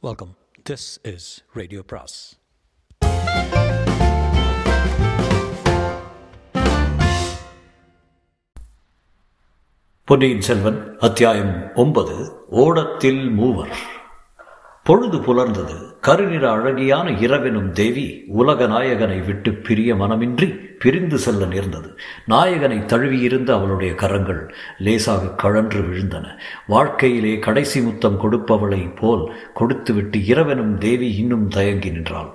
Welcome this is radio பிராஸ் பொன்னியின் செல்வன் அத்தியாயம் ஒன்பது ஓடத்தில் மூவர். பொழுது புலர்ந்தது. கருநிற அழகியான இரவெனும் தேவி உலக நாயகனை விட்டு பிரிய மனமின்றி பிரிந்து செல்ல நேர்ந்தது. நாயகனை தழுவியிருந்த அவளுடைய கரங்கள் லேசாக கழன்று விழுந்தன. வாழ்க்கையிலே கடைசி முத்தம் கொடுப்பவளை போல் கொடுத்துவிட்டு இரவெனும் தேவி இன்னும் தயங்கி நின்றாள்.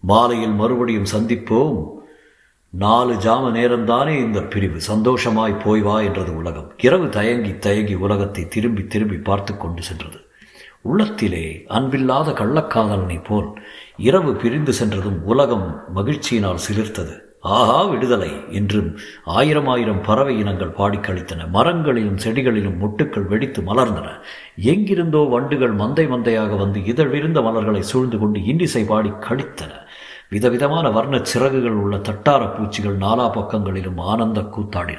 மாலையில் மறுபடியும் சந்திப்போம். நாலு ஜாம நேரம்தானே இந்த பிரிவு. சந்தோஷமாய் போய் வா என்றது உலகம். இரவு தயங்கி தயங்கி உலகத்தை திரும்பி திரும்பி பார்த்து கொண்டு சென்றது. உள்ளத்திலே அன்பில்லாத கள்ளக்காதலனை போல் இரவு பிரிந்து சென்றதும் உலகம் மகிழ்ச்சியினால் சிலிர்த்தது. ஆஹா விடுதலை! என்றும் ஆயிரம் ஆயிரம் பறவை இனங்கள் பாடி கழித்தன. மரங்களிலும் செடிகளிலும் மொட்டுக்கள் வெடித்து மலர்ந்தன. எங்கிருந்தோ வண்டுகள் மந்தை மந்தையாக வந்து இதழ் விருந்த மலர்களை சூழ்ந்து கொண்டு இன்னிசை பாடி கழித்தன. விதவிதமான வர்ண சிறகுகள் உள்ள தட்டார பூச்சிகள் நாலா பக்கங்களிலும் ஆனந்த கூத்தாடின.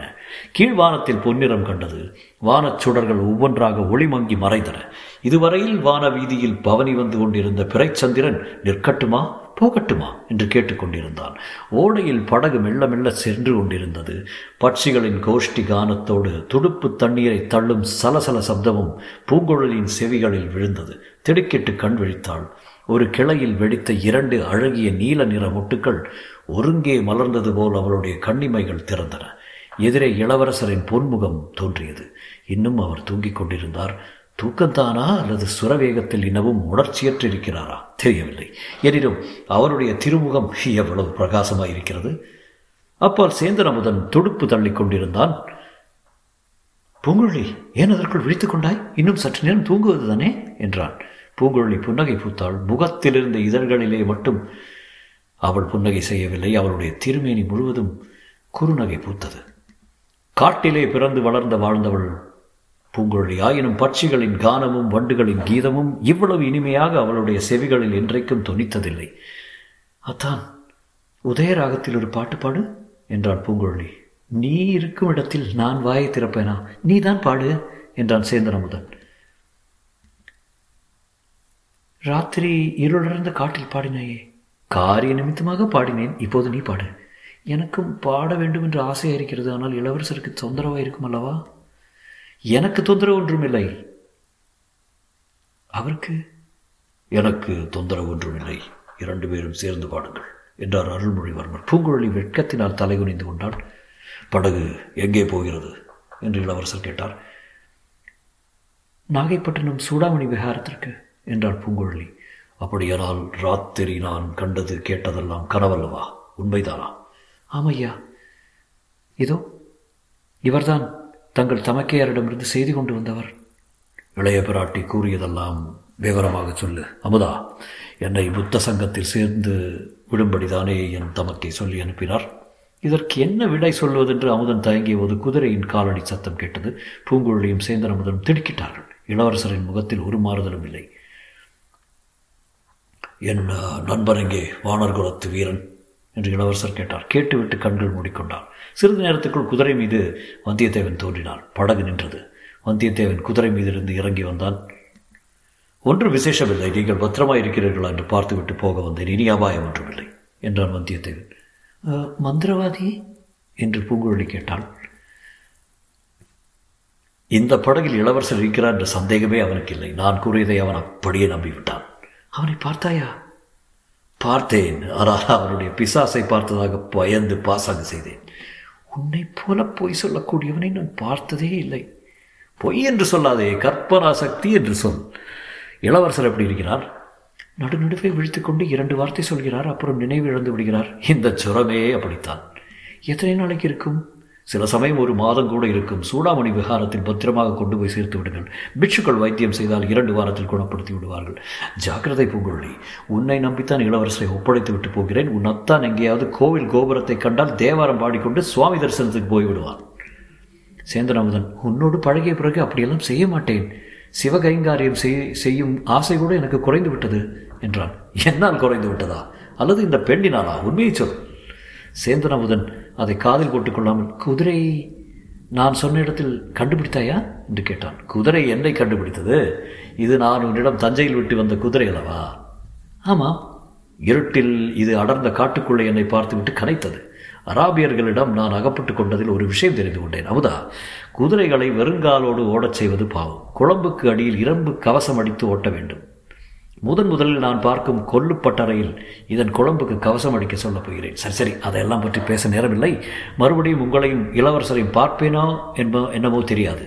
கீழ்வானத்தில் பொன்னிறம் கண்டது. வானச் சுடர்கள் ஒவ்வொன்றாக ஒளிமங்கி மறைந்தன. இதுவரையில் வான வீதியில் பவனி வந்து கொண்டிருந்த பிறைச்சந்திரன் நிற்கட்டுமா? போகட்டுமா? என்று கேட்டுக்கொண்டிருந்தான். ஓடையில் படகு மெல்ல மெல்ல சென்று கொண்டிருந்தது. பட்சிகளின் கோஷ்டி கானத்தோடு துடுப்பு தண்ணீரை தள்ளும் சலசல சப்தமும் பூங்குழலின் செவிகளில் விழுந்தது. திடுக்கிட்டு கண் விழித்தாள். ஒரு கிளையில் வெடித்த இரண்டு அழகிய நீல நிற முட்டுக்கள் ஒருங்கே மலர்ந்தது போல் அவளுடைய கண்ணிமைகள் திறந்தன. எதிரே இளவரசரின் பொன்முகம் தோன்றியது. இன்னும் அவர் தூங்கிக் கொண்டிருந்தார். தூக்கத்தானா அல்லது சுரவேகத்தில் இனவும் உணர்ச்சியற்றிருக்கிறாரா? தெரியவில்லை. எனினும் அவருடைய திருமுகம் எவ்வளவு பிரகாசமாய் இருக்கிறது அப்பால் சேந்தன் அமுதன் துடுப்பு தள்ளி கொண்டிருந்தான். பூங்குழலி ஏன் அதற்குள் விழித்துக் கொண்டாய்? இன்னும் சற்று நேரம் தூங்குவது தானே? என்றான். பூங்குழலி புன்னகை பூத்தாள். முகத்திலிருந்த இதழ்களிலே மட்டும் அவள் புன்னகை செய்யவில்லை. அவளுடைய திருமேனி முழுவதும் குறுநகை பூத்தது. காட்டிலே பிறந்து வளர்ந்த வாழ்ந்தவள் பூங்குழலி ஆயினும் பட்சிகளின் கானமும் வண்டுகளின் கீதமும் இவ்வளவு இனிமையாக அவளுடைய செவிகளில் என்றைக்கும் தொனித்ததில்லை. அத்தான் உதயராகத்தில் ஒரு பாட்டு பாடு என்றாள் பூங்குழலி. நீ இருக்கும் இடத்தில் நான் வாயை திறப்பேனா? நீதான் பாடு என்றான் சேந்தனமுதன் ராத்திரி இருளர்ந்த காட்டில் பாடினாயே. காரிய நிமித்தமாக பாடினேன் இப்போது நீ பாடு. எனக்கும் பாட வேண்டும் என்று ஆசையாக இருக்கிறது ஆனால் இளவரசருக்கு தொந்தரவாக இருக்கும் அல்லவா? எனக்கு தொந்தரவு ஒன்றுமில்லை அவருக்கு எனக்கு தொந்தரவு ஒன்றுமில்லை இரண்டு பேரும் சேர்ந்து பாடுங்கள் என்றார் அருள்மொழிவர்மர் பூங்குழலி வெட்கத்தினால் தலைகுனிந்து கொண்டாள் படகு எங்கே போகிறது? என்று இளவரசர் கேட்டார். நாகைப்பட்டினம் சூடாமணி விஹாரத்திற்கு என்றாள் பூங்குழலி. அப்படியானால் ராத்திரி நான் கண்டது கேட்டதெல்லாம் கனவல்லவா? உண்மைதானா? ஆமையா இதோ இவர்தான் தங்கள் தமக்கையாரிடமிருந்து செய்தி கொண்டு வந்தவர். இளைய பிராட்டி கூறியதெல்லாம் விவரமாக சொல்லு. அமுதா என்னை புத்த சங்கத்தில் சேர்ந்து விடும்படிதானே என் தமக்கை சொல்லி அனுப்பினார். இதற்கு என்ன விடை சொல்வதென்று அமுதன் தயங்கிய போது குதிரையின் காலடி சத்தம் கேட்டது. பூங்குழலியும் சேந்தன் அமுதனும் திடுக்கிட்டார்கள். இளவரசரின் முகத்தில் ஒரு மாறுதலும் இல்லை. என் நண்பன் எங்கே? வானர்குலத்து வீரன். என்று இளவரசர் கேட்டார். கேட்டுவிட்டு கண்கள் மூடிக்கொண்டார் சிறிது நேரத்துக்குள் குதிரை மீது வந்தியத்தேவன் தோன்றினான் படகு நின்றது. வந்தியத்தேவன் குதிரை மீதிருந்து இறங்கி வந்தான். ஒன்றும் விசேஷமில்லை. நீங்கள் பத்திரமாக இருக்கிறீர்களா என்று பார்த்துவிட்டு போக வந்தேன். இனி அபாயம் ஒன்றுமில்லை என்றான் வந்தியத்தேவன். மந்திரவாதி? என்று பூங்குழலி கேட்டாள். இந்த படகில் இளவரசர் இருக்கிறார் என்ற சந்தேகமே அவனுக்கு இல்லை. நான் கூறியதை அவன் அப்படியே நம்பிவிட்டான். அவனை பார்த்தாயா? பார்த்தேன். ஆனால் அவனுடைய பிசாசை பார்த்ததாக பயந்து பாசாங்க செய்தேன். உன்னை போல பொய் சொல்லக்கூடியவனை நான் பார்த்ததே இல்லை. பொய் என்று சொல்லாதே கற்பனா சக்தி என்று சொல். இளவரசர் எப்படி இருக்கிறார்? நடுநடுவே விழித்துக்கொண்டு இரண்டு வார்த்தை சொல்கிறார் அப்புறம் நினைவு இழந்து விடுகிறார். இந்த சுரமே அப்படித்தான். எத்தனை நாளைக்கு இருக்கும்? சில சமயம் ஒரு மாதம் கூட இருக்கும். சூடாமணி விகாரத்தில் பத்திரமாக கொண்டு போய் சேர்த்து விடுங்கள். பிட்சுக்கள் வைத்தியம் செய்தால் இரண்டு வாரத்தில் குணப்படுத்தி விடுவார்கள். ஜாக்கிரதை பூங்குழலி உன்னை நம்பித்தான் இளவரசரை ஒப்படைத்து விட்டு போகிறேன். உன் அத்தான் எங்கேயாவது கோவில் கோபுரத்தை கண்டால் தேவாரம் பாடிக்கொண்டு சுவாமி தரிசனத்துக்கு போய்விடுவான் சேந்தராமுதன் உன்னோடு பழகிய பிறகு அப்படியெல்லாம் செய்ய மாட்டேன். சிவகைங்காரியம் செய்யும் ஆசை கூட எனக்கு குறைந்து விட்டது என்றான். என்னால் குறைந்து விட்டதா? அல்லது இந்த பெண்ணினாலா? உண்மையை சொல். சேந்தனமுதன் அதை காதில் போட்டுக்கொள்ளாமல் குதிரை நான் சொன்ன இடத்தில் கண்டுபிடித்தாயா? என்று கேட்டான். குதிரை என்னை கண்டுபிடித்தது? இது நான் உன்னிடம் தஞ்சையில் விட்டு வந்த குதிரை அல்லவா? ஆமாம். இருட்டில் இது அடர்ந்த காட்டுக்குள்ளே என்னை பார்த்துவிட்டு கனைத்தது. அராபியர்களிடம் நான் அகப்பட்டு கொண்டதில் ஒரு விஷயம் தெரிந்து கொண்டேன். அமுதா குதிரைகளை வெறுங்காலோடு ஓடச் செய்வது பாவம். குழம்புக்கு அடியில் இரும்பு கவசம் அடித்து ஓட்ட வேண்டும். முதன் முதலில் நான் பார்க்கும் கொல்லுப்பட்டறையில் இதன் குழம்புக்கு கவசம் அடிக்க சொல்லப் போகிறேன். சரி சரி அதையெல்லாம் பற்றி பேச நேரமில்லை. மறுபடியும் உங்களையும் இளவரசரையும் பார்ப்பேனோ என்போ என்னமோ தெரியாது.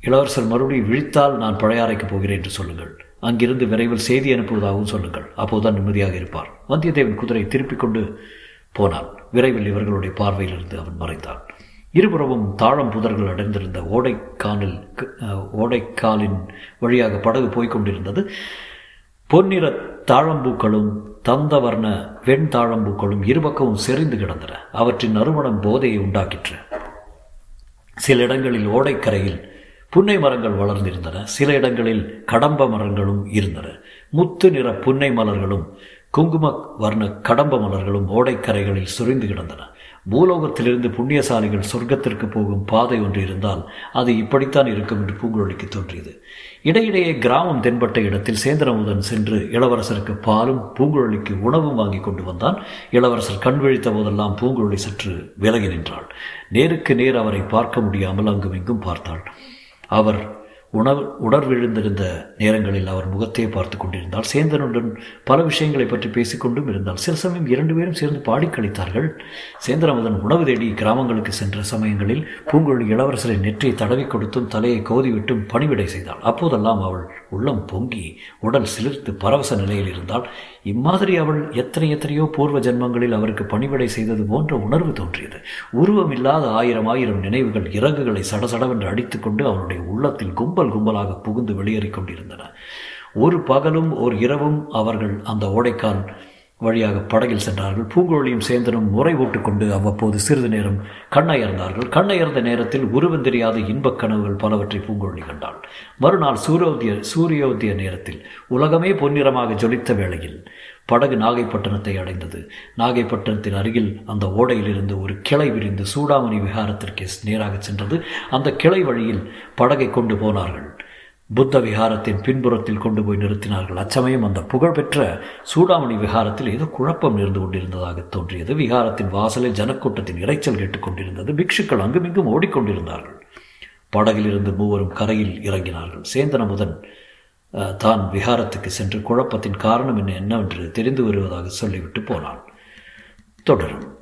இளவரசர் மறுபடியும் விழித்தால் நான் பழையாறைக்கு போகிறேன் என்று சொல்லுங்கள். அங்கிருந்து விரைவில் செய்தி அனுப்புவதாகவும் சொல்லுங்கள். அப்போதுதான் நிம்மதியாக இருப்பார். வந்தியத்தேவன் குதிரை திருப்பிக் கொண்டு போனான். விரைவில் இவர்களுடைய பார்வையிலிருந்து அவன் மறைந்தான். இருபுறமும் தாழம் புதர்கள் அடைந்திருந்த ஓடைக்காலில் ஓடைக்காலின் வழியாக படகு போய்கொண்டிருந்தது பொன்னிற தாழம்பூக்களும் தந்தவர்ண வெண் தாழம்பூக்களும் இருபக்கமும் செறிந்து கிடந்தன. அவற்றின் நறுமணம் போதையை உண்டாக்கிற்று. சில இடங்களில் ஓடைக்கரையில் புன்னை மரங்கள் வளர்ந்திருந்தன. சில இடங்களில் கடம்ப மரங்களும் இருந்தன. முத்து நிற புன்னை மலர்களும் குங்கும வர்ண கடம்ப மலர்களும் ஓடைக்கரைகளில் சுரிந்து கிடந்தன. பூலோகத்திலிருந்து புண்ணியசாலிகள் சொர்க்கத்திற்கு போகும் பாதை ஒன்று இருந்தால் அது இப்படித்தான் இருக்கும் என்று பூங்குழலிக்கு தோன்றியது. இடையிடையே கிராமம் தென்பட்ட இடத்தில் சேந்திரமுதன் சென்று இளவரசருக்கு பாலும் பூங்குழலிக்கு உணவும் வாங்கி கொண்டு வந்தான். இளவரசர் கண் விழித்த போதெல்லாம் பூங்குழலி சற்று விலகி நின்றாள். நேருக்கு நேர் அவரை பார்க்க முடியாமல் அங்கும் இங்கும் பார்த்தாள். அவர் உணவு உணர்விழுந்திருந்த நேரங்களில் அவர் முகத்தையே பார்த்து கொண்டிருந்தால் சேந்தனுடன் பல விஷயங்களை பற்றி பேசிக்கொண்டும் இருந்தால் சில சமயம் இரண்டு பேரும் சேர்ந்து பாடி கழித்தார்கள். சேந்திரமதன் உணவு தேடி கிராமங்களுக்கு சென்ற சமயங்களில் பூங்குழலி இளவரசரை நெற்றியை தடவி கொடுத்தும் தலையை கோதிவிட்டும் பணிவிடை செய்தாள். அப்போதெல்லாம் அவள் உள்ளம் பொங்கி உடல் சிலிர்த்து பரவச நிலையில் இருந்தால் இம்மாதிரி அவள் எத்தனை எத்தனையோ பூர்வ ஜென்மங்களில் அவருக்கு பணிவிடை செய்தது போன்ற உணர்வு தோன்றியது. உருவமில்லாத ஆயிரம் ஆயிரம் நினைவுகள் இறகுகளை சடசடவென்று அடித்துக்கொண்டு அவனுடைய உள்ளத்தில் கும்பல் கும்பலாக புகுந்து வெளியேறிக் கொண்டிருந்தன. ஒரு பகலும் ஒரு இரவும் அவர்கள் அந்த ஓடைக்கால் வழியாக படகில் சென்றார்கள். பூங்குழலியும் சேந்தனும் முறை போட்டுக்கொண்டு அவ்வப்போது சிறிது நேரம் கண்ணயர்ந்தார்கள். கண்ணயர்ந்த நேரத்தில் உருவம் தெரியாத இன்பக் கனவுகள் பலவற்றை பூங்குழலி கண்டாள். மறுநாள் சூரியோதய சூரியோதய நேரத்தில் உலகமே பொன்னிறமாக ஜொலித்த வேளையில் படகு நாகைப்பட்டினத்தை அடைந்தது. நாகைப்பட்டினத்தின் அருகில் அந்த ஓடையிலிருந்து ஒரு கிளை விரிந்து சூடாமணி விகாரத்திற்கு நேராக சென்றது. அந்த கிளை வழியில் படகை கொண்டு போனார்கள். புத்த விகாரத்தின் பின்புறத்தில் கொண்டு போய் நிறுத்தினார்கள். அச்சமயம் அந்த புகழ்பெற்ற சூடாமணி விகாரத்தில் ஏதோ குழப்பம் இருந்து கொண்டிருந்ததாக தோன்றியது. விகாரத்தின் வாசலில் ஜனக்கூட்டத்தின் இறைச்சல் கேட்டுக்கொண்டிருந்தது. பிக்ஷுக்கள் அங்குமிங்கும் ஓடிக்கொண்டிருந்தார்கள். படகிலிருந்து மூவரும் கரையில் இறங்கினார்கள். சேந்தனமுதன் தான் விகாரத்துக்கு சென்று குழப்பத்தின் காரணம் என்ன என்னவென்று தெரிந்து வருவதாக சொல்லிவிட்டு போனான். தொடரும்.